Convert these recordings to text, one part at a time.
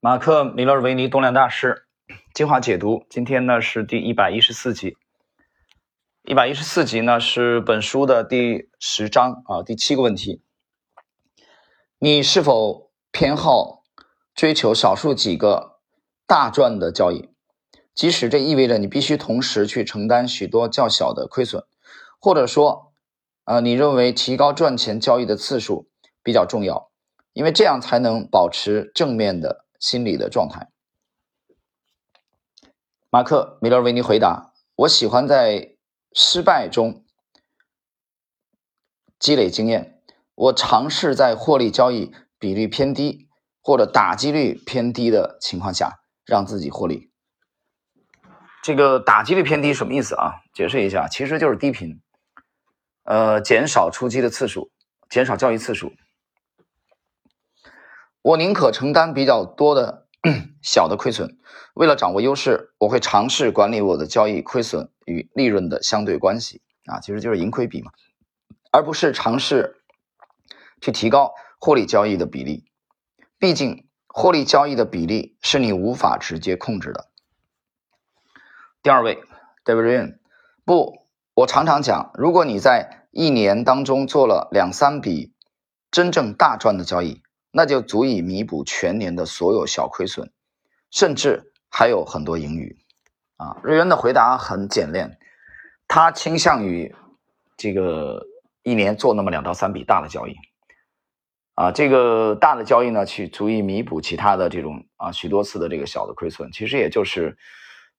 马克·米勒维尼动量大师精华解读，今天呢是第一百一十四集。一百一十四集呢是本书的第十章啊，第七个问题：你是否偏好追求少数几个大赚的交易，即使这意味着你必须同时去承担许多较小的亏损，或者说，啊，你认为提高赚钱交易的次数比较重要，因为这样才能保持正面的。心理的状态。马克·米勒维尼回答：“我喜欢在失败中积累经验。我尝试在获利交易比率偏低或者打击率偏低的情况下让自己获利。这个打击率偏低什么意思啊？解释一下，其实就是低频，呃，减少出击的次数，减少交易次数。”我宁可承担比较多的 小的亏损，为了掌握优势，我会尝试管理我的交易亏损与利润的相对关系啊，其实就是盈亏比嘛，而不是尝试去提高获利交易的比例。毕竟，获利交易的比例是你无法直接控制的。第二位，David Ryan，不，我常常讲，如果你在一年当中做了两三笔真正大赚的交易。那就足以弥补全年的所有小亏损，甚至还有很多盈余。啊，瑞恩的回答很简练，他倾向于这个一年做那么两到三笔大的交易。啊，这个大的交易呢，去足以弥补其他的这种啊许多次的这个小的亏损。其实也就是，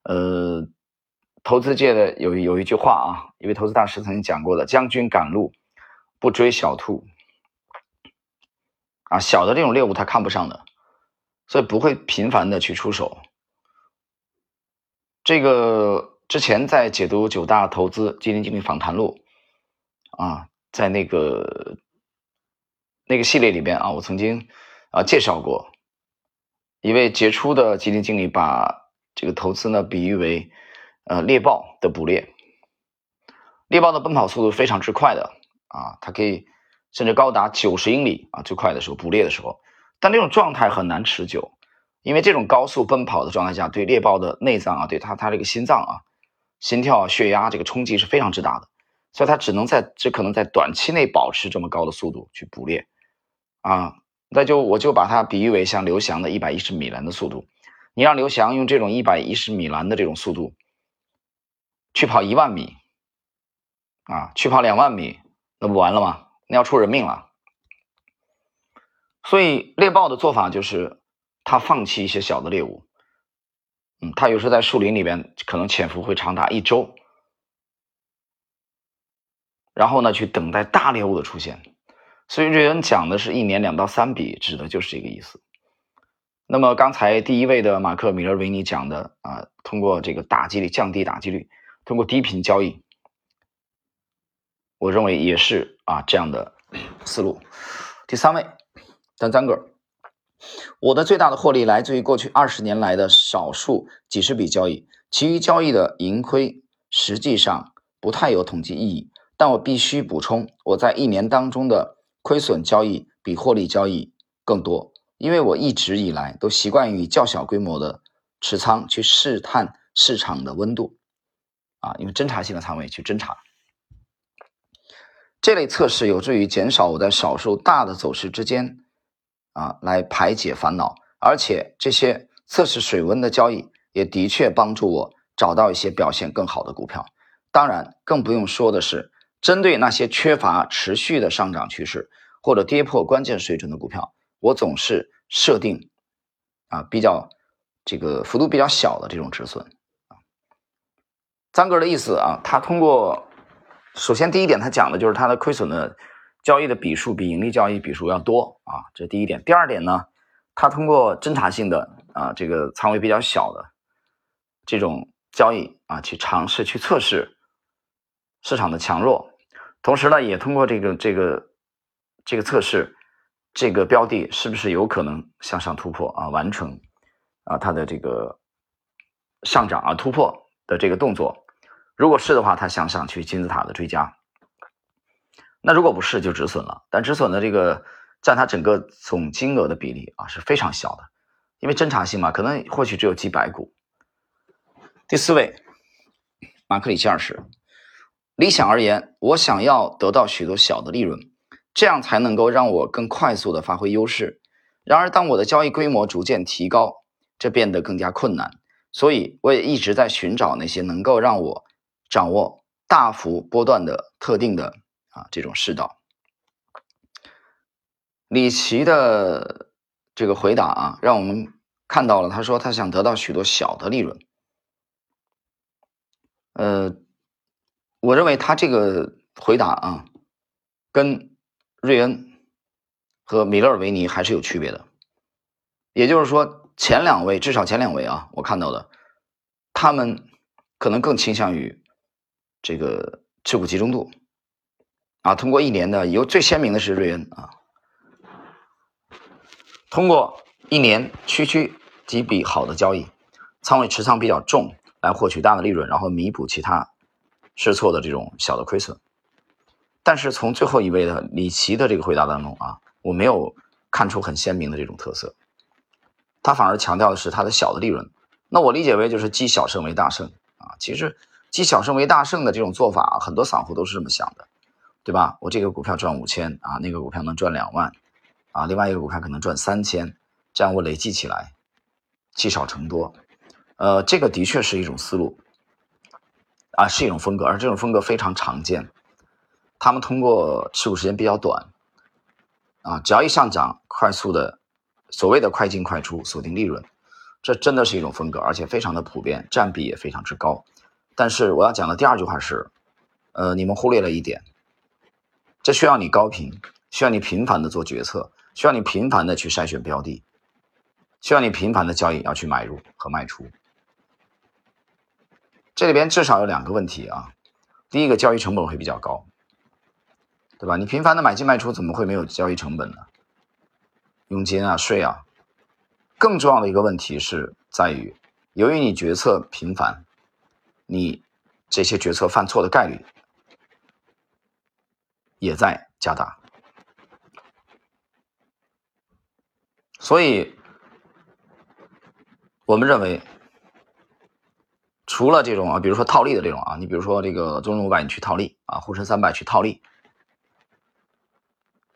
呃，投资界的有有一句话啊，一位投资大师曾经讲过的：“将军赶路，不追小兔。”啊，小的这种猎物他看不上的，所以不会频繁的去出手。这个之前在解读九大投资基金经理访谈录啊，在那个那个系列里边啊，我曾经啊介绍过一位杰出的基金经理，把这个投资呢比喻为呃猎豹的捕猎，猎豹的奔跑速度非常之快的啊，它可以。甚至高达九十英里啊，最快的时候捕猎的时候，但这种状态很难持久，因为这种高速奔跑的状态下，对猎豹的内脏啊，对它它这个心脏啊，心跳、血压这个冲击是非常之大的，所以它只能在只可能在短期内保持这么高的速度去捕猎啊。那就我就把它比喻为像刘翔的一百一十米栏的速度，你让刘翔用这种一百一十米栏的这种速度去跑一万米啊，去跑两万米，那不完了吗？那要出人命了，所以猎豹的做法就是，它放弃一些小的猎物，嗯，它有时候在树林里边可能潜伏会长达一周，然后呢去等待大猎物的出现。所以瑞恩讲的是一年两到三笔，指的就是这个意思。那么刚才第一位的马克·米勒维尼讲的啊，通过这个打击率降低打击率，通过低频交易。我认为也是啊，这样的思路。第三位，丹赞格，我的最大的获利来自于过去二十年来的少数几十笔交易，其余交易的盈亏实际上不太有统计意义。但我必须补充，我在一年当中的亏损交易比获利交易更多，因为我一直以来都习惯于较小规模的持仓去试探市场的温度，啊，因为侦查性的仓位去侦查。这类测试有助于减少我在少数大的走势之间，啊，来排解烦恼。而且这些测试水温的交易也的确帮助我找到一些表现更好的股票。当然，更不用说的是，针对那些缺乏持续的上涨趋势或者跌破关键水准的股票，我总是设定啊比较这个幅度比较小的这种止损。啊，张哥的意思啊，他通过。首先，第一点，他讲的就是他的亏损的交易的笔数比盈利交易笔数要多啊，这是第一点。第二点呢，他通过侦查性的啊，这个仓位比较小的这种交易啊，去尝试去测试市场的强弱，同时呢，也通过这个这个这个测试这个标的是不是有可能向上突破啊，完成啊它的这个上涨啊突破的这个动作。如果是的话，他向上去金字塔的追加；那如果不是，就止损了。但止损的这个占它整个总金额的比例啊是非常小的因为侦查性嘛，可能或许只有几百股。第四位，马克里奇二世，理想而言，我想要得到许多小的利润，这样才能够让我更快速的发挥优势。然而，当我的交易规模逐渐提高，这变得更加困难。所以，我也一直在寻找那些能够让我掌握大幅波段的特定的啊这种世道。李奇的这个回答啊，让我们看到了，他说他想得到许多小的利润。呃，我认为他这个回答啊，跟瑞恩和米勒尔维尼还是有区别的。也就是说，前两位至少前两位啊，我看到的，他们可能更倾向于这个持股集中度啊。通过一年的，有最鲜明的是瑞恩啊，通过一年区区几笔好的交易，仓位持仓比较重。来获取大的利润，然后弥补其他试错的这种小的亏损。但是从最后一位的李奇的这个回答当中啊，我没有看出很鲜明的这种特色，他反而强调的是他的小的利润。那我理解为就是积小胜为大胜啊。其实积小胜为大胜的这种做法，很多散户都是这么想的，对吧？我这个股票赚五千啊，那个股票能赚两万啊，另外一个股票可能赚三千，这样我累计起来积少成多。呃，这个的确是一种思路，啊，是一种风格，而这种风格非常常见。他们通过持股时间比较短，啊，只要一上涨，快速的所谓的快进快出，锁定利润，这真的是一种风格，而且非常的普遍，占比也非常之高。但是我要讲的第二句话是，呃，你们忽略了一点，这需要你高频，需要你频繁的做决策，需要你频繁的去筛选标的，需要你频繁的交易要去买入和卖出。这里边至少有两个问题啊，第一个交易成本会比较高，对吧？你频繁的买进卖出，怎么会没有交易成本呢？佣金啊、税啊。更重要的一个问题是在于，由于你决策频繁，你这些决策犯错的概率也在加大，所以我们认为。除了这种啊，比如说套利的这种啊，你比如说这个中证五百你去套利啊，沪深三百去套利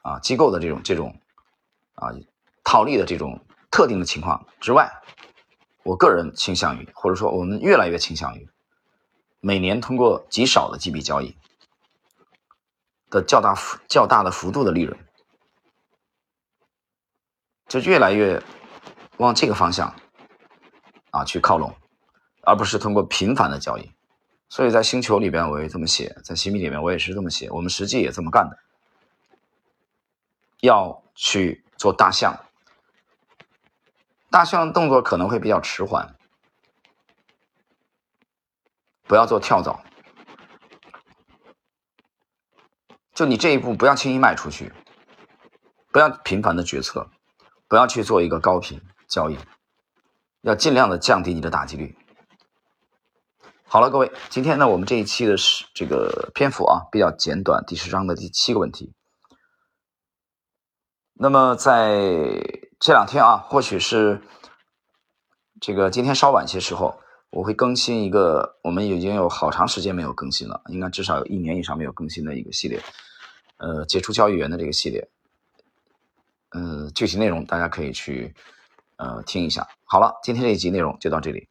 啊，机构的这种这种啊套利的这种特定的情况之外，我个人倾向于，或者说我们越来越倾向于，每年通过极少的几笔交易的较大幅较大的幅度的利润，就越来越往这个方向啊去靠拢。而不是通过频繁的交易，所以在星球里边我也这么写，在新米里面我也是这么写，我们实际也这么干的。要去做大象，大象动作可能会比较迟缓，不要做跳蚤，就你这一步不要轻易迈出去，不要频繁的决策，不要去做一个高频交易，要尽量的降低你的打击率。好了，各位，今天呢，我们这一期的是这个篇幅啊比较简短，第十章的第七个问题。那么在这两天啊，或许是这个今天稍晚些时候，我会更新一个我们已经有好长时间没有更新了，应该至少有一年以上没有更新的一个系列，呃，杰出交易员的这个系列。嗯，具体内容大家可以去呃听一下。好了，今天这一集内容就到这里。